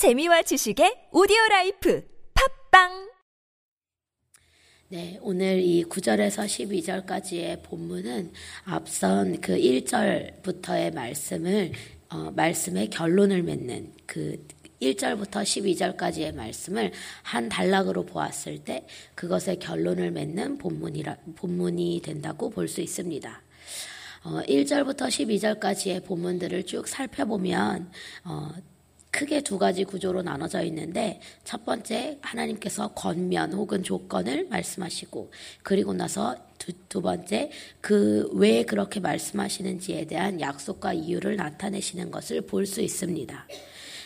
재미와 지식의 오디오 라이프 팟빵 네, 오늘 이 9절에서 12절까지의 본문은 앞선 그 1절부터의 말씀을 어, 말씀의 결론을 맺는 그 1절부터 12절까지의 말씀을 한 단락으로 보았을 때 그것의 결론을 맺는 본문이라 본문이 된다고 볼 수 있습니다. 어, 1절부터 12절까지의 본문들을 쭉 살펴보면 어, 크게 두 가지 구조로 나눠져 있는데 첫 번째 하나님께서 권면 혹은 조건을 말씀하시고 그리고 나서 두, 두 번째 그 왜 그렇게 말씀하시는지에 대한 약속과 이유를 나타내시는 것을 볼 수 있습니다.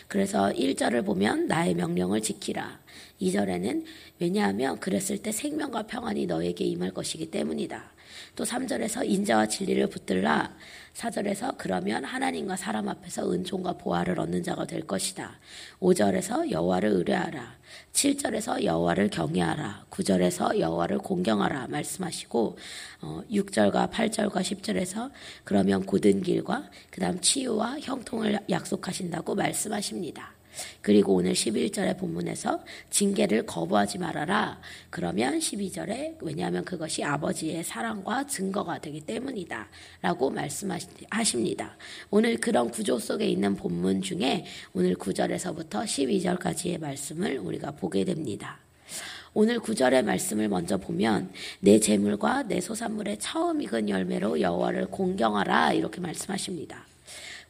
그래서 1절을 보면 나의 명령을 지키라. 2절에는 왜냐하면 그랬을 때 생명과 평안이 너에게 임할 것이기 때문이다. 또 3절에서 인자와 진리를 붙들라. 4절에서 그러면 하나님과 사람 앞에서 은총과 보화를 얻는 자가 될 것이다. 5절에서 여호와를 의뢰하라. 7절에서 여호와를 경외하라. 9절에서 여호와를 공경하라 말씀하시고 어, 6절과 8절과 10절에서 그러면 고든 길과 그다음 치유와 형통을 약속하신다고 말씀하십니다. 그리고 오늘 11절의 본문에서 징계를 거부하지 말아라. 그러면 12절에 왜냐하면 그것이 아버지의 사랑과 증거가 되기 때문이다. 라고 말씀하십니다. 오늘 그런 구조 속에 있는 본문 중에 오늘 9절에서부터 12절까지의 말씀을 우리가 보게 됩니다. 오늘 구절의 말씀을 먼저 보면 내 재물과 내 소산물의 처음 익은 열매로 여호와를 공경하라 이렇게 말씀하십니다.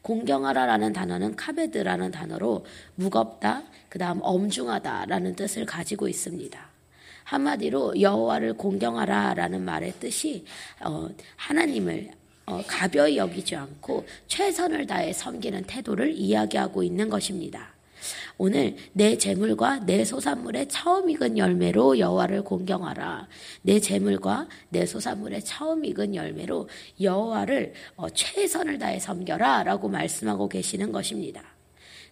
공경하라라는 단어는 카베드라는 단어로 무겁다, 그 다음 엄중하다라는 뜻을 가지고 있습니다. 한마디로 여호와를 공경하라라는 말의 뜻이 어, 하나님을 어, 가벼이 여기지 않고 최선을 다해 섬기는 태도를 이야기하고 있는 것입니다. 오늘 내 재물과 내 소산물의 처음 익은 열매로 여호와를 공경하라. 내 재물과 내 소산물의 처음 익은 열매로 여호와를 어, 최선을 다해 섬겨라라고 말씀하고 계시는 것입니다.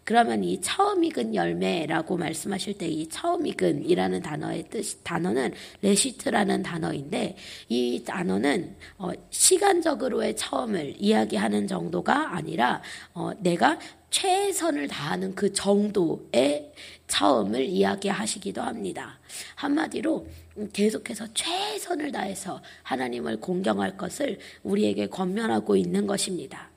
그러면 이 처음 익은 열매라고 말씀하실 때 이 처음 익은이라는 단어의 뜻 단어는 레시트라는 단어인데 이 단어는 어, 시간적으로의 처음을 이야기하는 정도가 아니라 어, 내가 최선을 다하는 그 정도의 처음을 이야기하시기도 합니다. 한마디로 계속해서 최선을 다해서 하나님을 공경할 것을 우리에게 권면하고 있는 것입니다.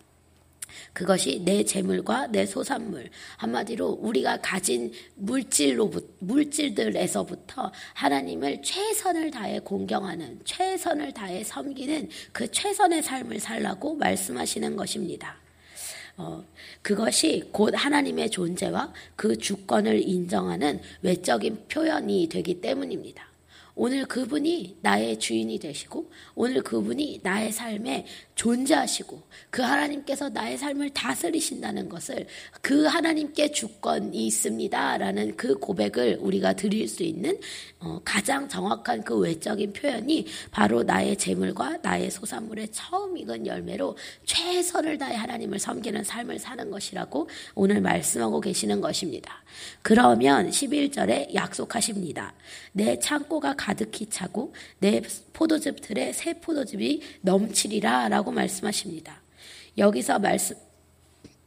그것이 내 재물과 내 소산물 한마디로 우리가 가진 물질로 물질들에서부터 하나님을 최선을 다해 공경하는 최선을 다해 섬기는 그 최선의 삶을 살라고 말씀하시는 것입니다. 어, 그것이 곧 하나님의 존재와 그 주권을 인정하는 외적인 표현이 되기 때문입니다. 오늘 그분이 나의 주인이 되시고 오늘 그분이 나의 삶에 존재하시고 그 하나님께서 나의 삶을 다스리신다는 것을 그 하나님께 주권이 있습니다라는 그 고백을 우리가 드릴 수 있는 어, 가장 정확한 그 외적인 표현이 바로 나의 재물과 나의 소산물의 처음 익은 열매로 최선을 다해 하나님을 섬기는 삶을 사는 것이라고 오늘 말씀하고 계시는 것입니다. 그러면 11절에 약속하십니다. 내 창고가 가득히 차고 내 포도즙 틀에 새 포도즙이 넘치리라 라고 말씀하십니다. 여기서 말씀,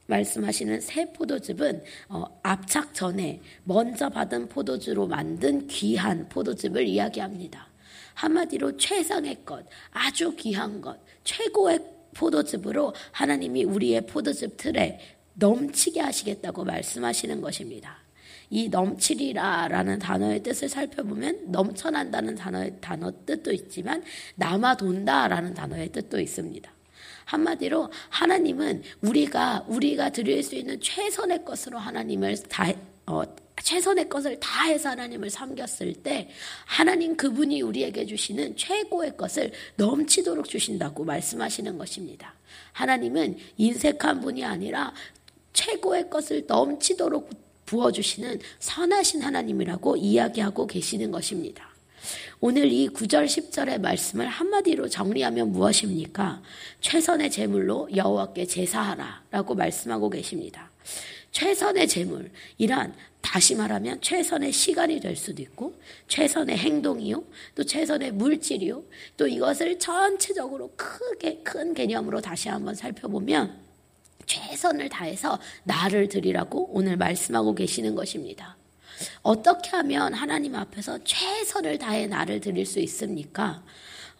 말씀하시는 새 포도즙은 어, 압착 전에 먼저 받은 포도주로 만든 귀한 포도즙을 이야기합니다. 한마디로 최상의 것, 아주 귀한 것, 최고의 포도즙으로 하나님이 우리의 포도즙 틀에 넘치게 하시겠다고 말씀하시는 것입니다. 이 넘치리라라는 단어의 뜻을 살펴보면 넘쳐난다는 단어의 단어 뜻도 있지만 남아 돈다라는 단어의 뜻도 있습니다. 한마디로 하나님은 우리가 우리가 드릴 수 있는 최선의 것으로 하나님을 다 어, 최선의 것을 다해서 하나님을 섬겼을 때 하나님 그분이 우리에게 주시는 최고의 것을 넘치도록 주신다고 말씀하시는 것입니다. 하나님은 인색한 분이 아니라 최고의 것을 넘치도록 부어주시는 선하신 하나님이라고 이야기하고 계시는 것입니다. 오늘 이 9절 10절의 말씀을 한마디로 정리하면 무엇입니까? 최선의 제물로 여호와께 제사하라라고 말씀하고 계십니다. 최선의 제물이란 다시 말하면 최선의 시간이 될 수도 있고 최선의 행동이요 또 최선의 물질이요 또 이것을 전체적으로 크게 큰 개념으로 다시 한번 살펴보면 최선을 다해서 나를 드리라고 오늘 말씀하고 계시는 것입니다. 어떻게 하면 하나님 앞에서 최선을 다해 나를 드릴 수 있습니까?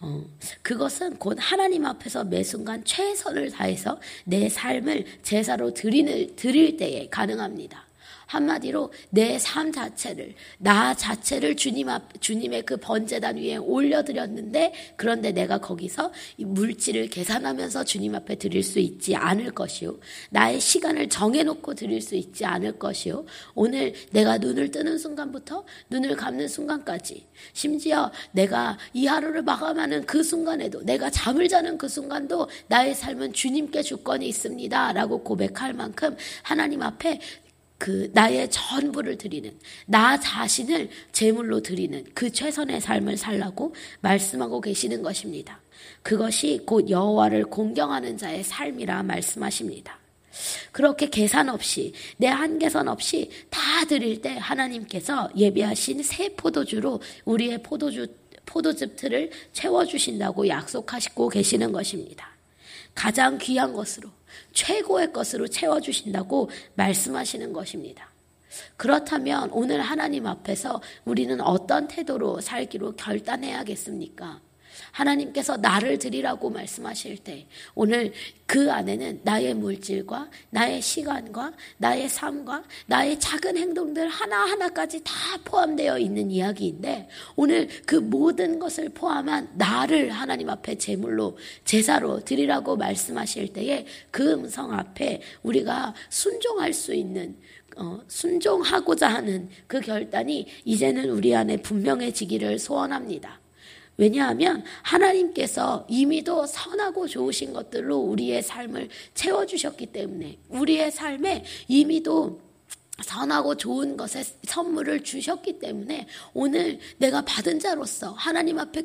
어, 그것은 곧 하나님 앞에서 매 순간 최선을 다해서 내 삶을 제사로 드리는, 드릴 때에 가능합니다. 한마디로 내 삶 자체를 나 자체를 주님 앞 주님의 그 번제단 위에 올려드렸는데 그런데 내가 거기서 물질을 계산하면서 주님 앞에 드릴 수 있지 않을 것이요 나의 시간을 정해놓고 드릴 수 있지 않을 것이요 오늘 내가 눈을 뜨는 순간부터 눈을 감는 순간까지 심지어 내가 이 하루를 마감하는 그 순간에도 내가 잠을 자는 그 순간도 나의 삶은 주님께 주권이 있습니다라고 고백할 만큼 하나님 앞에 그 나의 전부를 드리는 나 자신을 제물로 드리는 그 최선의 삶을 살라고 말씀하고 계시는 것입니다. 그것이 곧 여호와를 공경하는 자의 삶이라 말씀하십니다. 그렇게 계산 없이 내 한계선 없이 다 드릴 때 하나님께서 예비하신 새 포도주로 우리의 포도주 포도즙 틀을 채워 주신다고 약속하시고 계시는 것입니다. 가장 귀한 것으로 최고의 것으로 채워주신다고 말씀하시는 것입니다. 그렇다면 오늘 하나님 앞에서 우리는 어떤 태도로 살기로 결단해야겠습니까? 하나님께서 나를 드리라고 말씀하실 때 오늘 그 안에는 나의 물질과 나의 시간과 나의 삶과 나의 작은 행동들 하나하나까지 다 포함되어 있는 이야기인데 오늘 그 모든 것을 포함한 나를 하나님 앞에 제물로 제사로 드리라고 말씀하실 때에 그 음성 앞에 우리가 순종할 수 있는 어, 순종하고자 하는 그 결단이 이제는 우리 안에 분명해지기를 소원합니다. 왜냐하면 하나님께서 이미도 선하고 좋으신 것들로 우리의 삶을 채워주셨기 때문에 우리의 삶에 이미도 선하고 좋은 것에 선물을 주셨기 때문에 오늘 내가 받은 자로서 하나님 앞에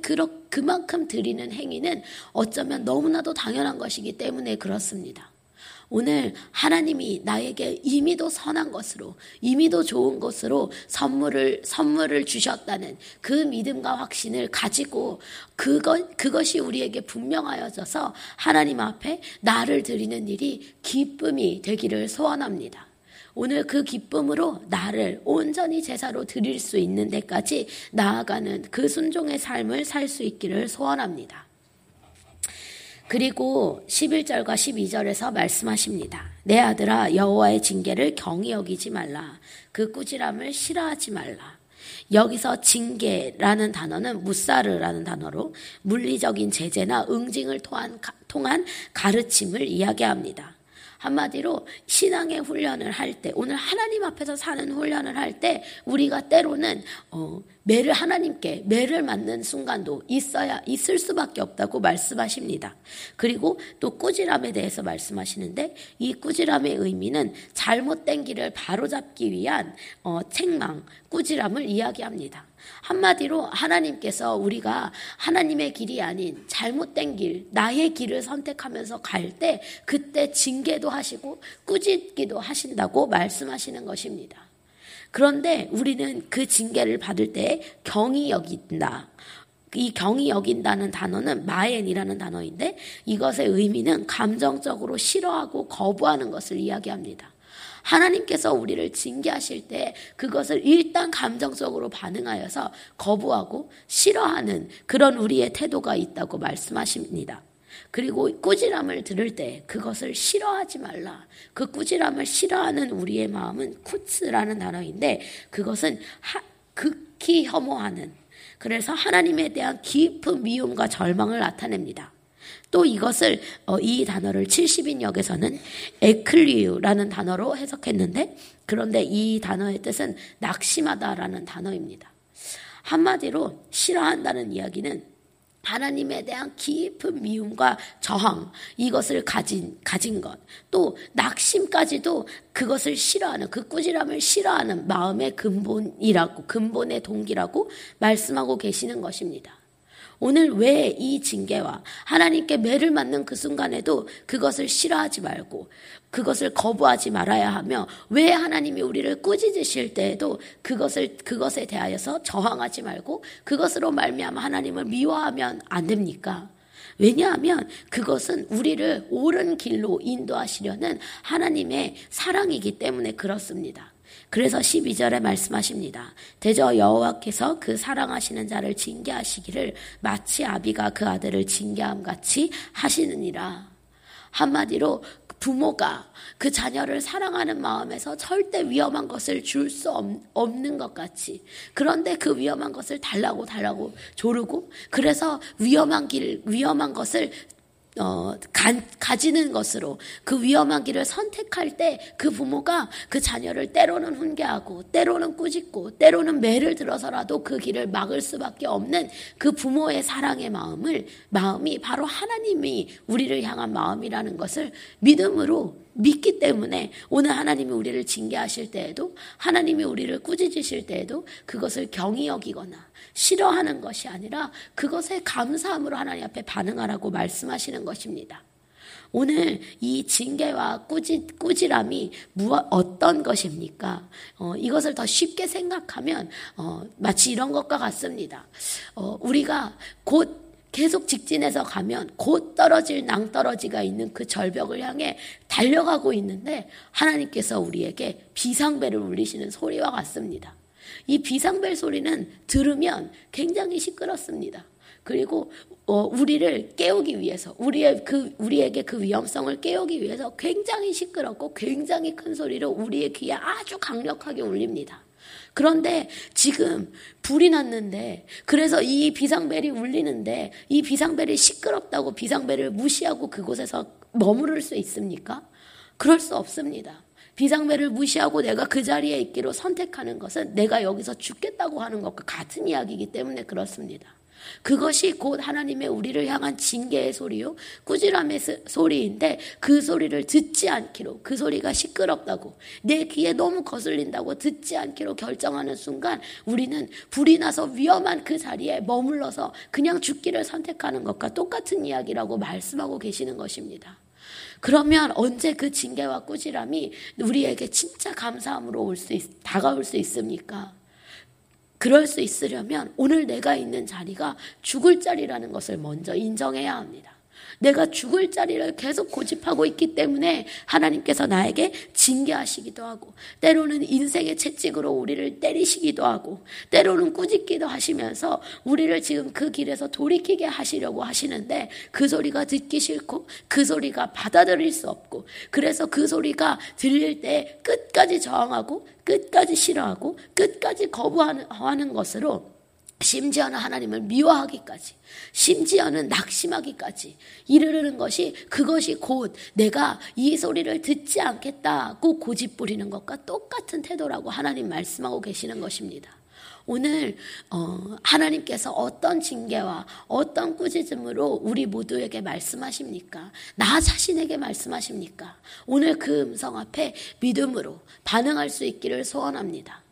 그만큼 드리는 행위는 어쩌면 너무나도 당연한 것이기 때문에 그렇습니다. 오늘 하나님이 나에게 이미도 선한 것으로 이미도 좋은 것으로 선물을 선물을 주셨다는 그 믿음과 확신을 가지고 그것 그것이 우리에게 분명하여져서 하나님 앞에 나를 드리는 일이 기쁨이 되기를 소원합니다. 오늘 그 기쁨으로 나를 온전히 제사로 드릴 수 있는 데까지 나아가는 그 순종의 삶을 살 수 있기를 소원합니다. 그리고 11절과 12절에서 말씀하십니다. 내 아들아 여호와의 징계를 경히 여기지 말라. 그 꾸지람을 싫어하지 말라. 여기서 징계라는 단어는 무사르라는 단어로 물리적인 제재나 응징을 통한, 가르침을 이야기합니다. 한마디로 신앙의 훈련을 할 때, 오늘 하나님 앞에서 사는 훈련을 할 때, 우리가 때로는, 어, 매를 하나님께 매를 맞는 순간도 있어야 있을 수밖에 없다고 말씀하십니다. 그리고 또 꾸지람에 대해서 말씀하시는데 이 꾸지람의 의미는 잘못된 길을 바로잡기 위한 어, 책망, 꾸지람을 이야기합니다. 한마디로 하나님께서 우리가 하나님의 길이 아닌 잘못된 길, 나의 길을 선택하면서 갈 때 그때 징계도 하시고 꾸짖기도 하신다고 말씀하시는 것입니다. 그런데 우리는 그 징계를 받을 때 경이 여긴다. 이 경이 여긴다는 단어는 마엔이라는 단어인데 이것의 의미는 감정적으로 싫어하고 거부하는 것을 이야기합니다. 하나님께서 우리를 징계하실 때 그것을 일단 감정적으로 반응하여서 거부하고 싫어하는 그런 우리의 태도가 있다고 말씀하십니다. 그리고 꾸지람을 들을 때 그것을 싫어하지 말라. 그 꾸지람을 싫어하는 우리의 마음은 쿠츠라는 단어인데 그것은 하, 극히 혐오하는 그래서 하나님에 대한 깊은 미움과 절망을 나타냅니다. 또 이것을 어, 이 단어를 70인 역에서는 에클리우라는 단어로 해석했는데 그런데 이 단어의 뜻은 낙심하다라는 단어입니다. 한마디로 싫어한다는 이야기는 하나님에 대한 깊은 미움과 저항, 이것을 가진, 가진 것, 또 낙심까지도 그것을 싫어하는, 그 꾸지람을 싫어하는 마음의 근본이라고, 근본의 동기라고 말씀하고 계시는 것입니다. 오늘 왜 이 징계와 하나님께 매를 맞는 그 순간에도 그것을 싫어하지 말고 그것을 거부하지 말아야 하며 왜 하나님이 우리를 꾸짖으실 때에도 그것을 그것에 대하여서 저항하지 말고 그것으로 말미암아 하나님을 미워하면 안 됩니까? 왜냐하면 그것은 우리를 옳은 길로 인도하시려는 하나님의 사랑이기 때문에 그렇습니다. 그래서 12절에 말씀하십니다. 대저 여호와께서 그 사랑하시는 자를 징계하시기를 마치 아비가 그 아들을 징계함 같이 하시느니라. 한마디로 부모가 그 자녀를 사랑하는 마음에서 절대 위험한 것을 줄 수 없는 것 같이 그런데 그 위험한 것을 달라고 달라고 조르고 그래서 위험한 길 위험한 것을 어, 가, 가지는 것으로 그 위험한 길을 선택할 때 그 부모가 그 자녀를 때로는 훈계하고 때로는 꾸짖고 때로는 매를 들어서라도 그 길을 막을 수밖에 없는 그 부모의 사랑의 마음을 마음이 바로 하나님이 우리를 향한 마음이라는 것을 믿음으로 믿기 때문에 오늘 하나님이 우리를 징계하실 때에도 하나님이 우리를 꾸짖으실 때에도 그것을 경히 여기거나 싫어하는 것이 아니라 그것에 감사함으로 하나님 앞에 반응하라고 말씀하시는 것입니다. 오늘 이 징계와 꾸지, 꾸지람이 무엇, 어떤 것입니까? 어, 이것을 더 쉽게 생각하면, 어, 마치 이런 것과 같습니다. 어, 우리가 곧 계속 직진해서 가면 곧 떨어질 낭떠러지가 있는 그 절벽을 향해 달려가고 있는데 하나님께서 우리에게 비상벨을 울리시는 소리와 같습니다. 이 비상벨 소리는 들으면 굉장히 시끄럽습니다. 그리고 어, 우리를 깨우기 위해서 우리의 그 우리에게 그 위험성을 깨우기 위해서 굉장히 시끄럽고 굉장히 큰 소리로 우리의 귀에 아주 강력하게 울립니다. 그런데 지금 불이 났는데 그래서 이 비상벨이 울리는데 이 비상벨이 시끄럽다고 비상벨을 무시하고 그곳에서 머무를 수 있습니까? 그럴 수 없습니다. 비상벨을 무시하고 내가 그 자리에 있기로 선택하는 것은 내가 여기서 죽겠다고 하는 것과 같은 이야기이기 때문에 그렇습니다. 그것이 곧 하나님의 우리를 향한 징계의 소리요, 꾸지람의 소리인데 그 소리를 듣지 않기로 그 소리가 시끄럽다고 내 귀에 너무 거슬린다고 듣지 않기로 결정하는 순간 우리는 불이 나서 위험한 그 자리에 머물러서 그냥 죽기를 선택하는 것과 똑같은 이야기라고 말씀하고 계시는 것입니다. 그러면 언제 그 징계와 꾸지람이 우리에게 진짜 감사함으로 올 수 다가올 수 있습니까? 그럴 수 있으려면 오늘 내가 있는 자리가 죽을 자리라는 것을 먼저 인정해야 합니다. 내가 죽을 자리를 계속 고집하고 있기 때문에 하나님께서 나에게 징계하시기도 하고, 때로는 인생의 채찍으로 우리를 때리시기도 하고, 때로는 꾸짖기도 하시면서 우리를 지금 그 길에서 돌이키게 하시려고 하시는데 그 소리가 듣기 싫고 그 소리가 받아들일 수 없고, 그래서 그 소리가 들릴 때 끝까지 저항하고 끝까지 싫어하고 끝까지 거부하는 것으로 심지어는 하나님을 미워하기까지, 심지어는 낙심하기까지 이르르는 것이 그것이 곧 내가 이 소리를 듣지 않겠다고 고집 부리는 것과 똑같은 태도라고 하나님 말씀하고 계시는 것입니다. 오늘 어, 하나님께서 어떤 징계와 어떤 꾸짖음으로 우리 모두에게 말씀하십니까? 나 자신에게 말씀하십니까? 오늘 그 음성 앞에 믿음으로 반응할 수 있기를 소원합니다.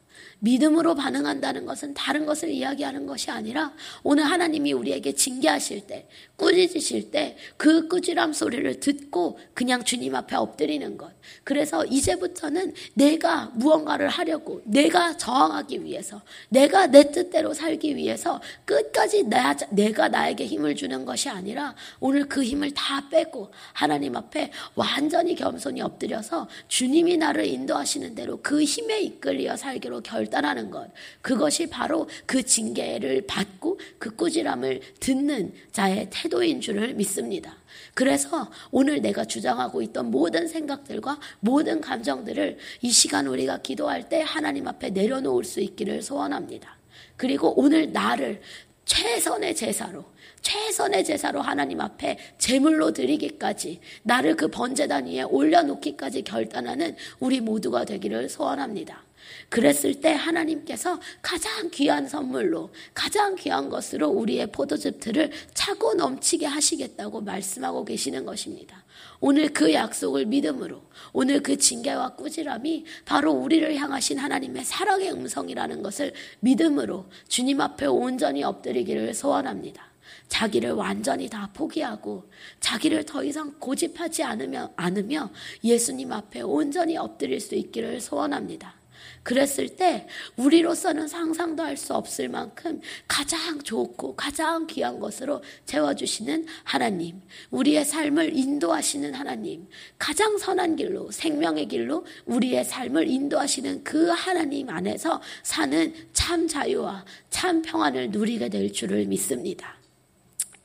믿음으로 반응한다는 것은 다른 것을 이야기하는 것이 아니라 오늘 하나님이 우리에게 징계하실 때, 꾸짖으실 때 그 꾸지람 소리를 듣고 그냥 주님 앞에 엎드리는 것. 그래서 이제부터는 내가 무언가를 하려고, 내가 저항하기 위해서, 내가 내 뜻대로 살기 위해서 끝까지 나, 내가 나에게 힘을 주는 것이 아니라 오늘 그 힘을 다 빼고 하나님 앞에 완전히 겸손히 엎드려서 주님이 나를 인도하시는 대로 그 힘에 이끌려 살기로 결 결단하는 것. 그것이 바로 그 징계를 받고 그 꾸지람을 듣는 자의 태도인 줄을 믿습니다. 그래서 오늘 내가 주장하고 있던 모든 생각들과 모든 감정들을 이 시간 우리가 기도할 때 하나님 앞에 내려놓을 수 있기를 소원합니다. 그리고 오늘 나를 최선의 제사로 최선의 제사로 하나님 앞에 제물로 드리기까지 나를 그 번제단 위에 올려놓기까지 결단하는 우리 모두가 되기를 소원합니다. 그랬을 때 하나님께서 가장 귀한 선물로 가장 귀한 것으로 우리의 포도즙들을 차고 넘치게 하시겠다고 말씀하고 계시는 것입니다. 오늘 그 약속을 믿음으로 오늘 그 징계와 꾸지람이 바로 우리를 향하신 하나님의 사랑의 음성이라는 것을 믿음으로 주님 앞에 온전히 엎드리기를 소원합니다. 자기를 완전히 다 포기하고 자기를 더 이상 고집하지 않으며, 않으며 예수님 앞에 온전히 엎드릴 수 있기를 소원합니다. 그랬을 때 우리로서는 상상도 할 수 없을 만큼 가장 좋고 가장 귀한 것으로 채워주시는 하나님, 우리의 삶을 인도하시는 하나님, 가장 선한 길로, 생명의 길로 우리의 삶을 인도하시는 그 하나님 안에서 사는 참 자유와 참 평안을 누리게 될 줄을 믿습니다.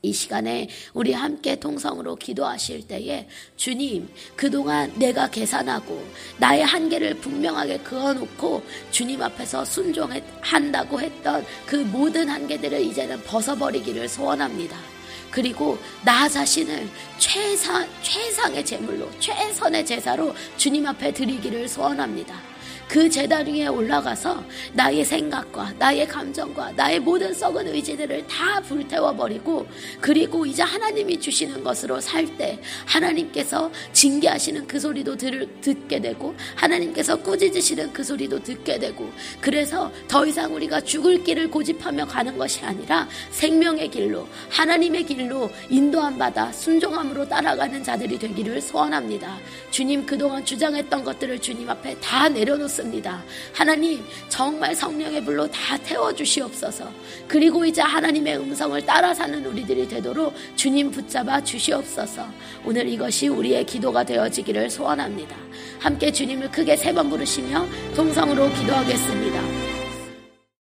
이 시간에 우리 함께 통성으로 기도하실 때에 주님 그동안 내가 계산하고 나의 한계를 분명하게 그어놓고 주님 앞에서 순종한다고 했던 그 모든 한계들을 이제는 벗어버리기를 소원합니다. 그리고 나 자신을 최상, 최상의 제물로 최선의 제사로 주님 앞에 드리기를 소원합니다. 그 재단 위에 올라가서 나의 생각과 나의 감정과 나의 모든 썩은 의지들을 다 불태워버리고 그리고 이제 하나님이 주시는 것으로 살 때 하나님께서 징계하시는 그 소리도 들, 듣게 되고 하나님께서 꾸짖으시는 그 소리도 듣게 되고 그래서 더 이상 우리가 죽을 길을 고집하며 가는 것이 아니라 생명의 길로 하나님의 길로 인도함 받아 순종함으로 따라가는 자들이 되기를 소원합니다. 주님 그동안 주장했던 것들을 주님 앞에 다 내려놓습니다. 없습니다. 하나님, 정말 성령의 불로 다 태워주시옵소서. 그리고 이제 하나님의 음성을 따라 사는 우리들이 되도록 주님 붙잡아 주시옵소서. 오늘 이것이 우리의 기도가 되어지기를 소원합니다. 함께 주님을 크게 세 번 부르시며 동성으로 기도하겠습니다.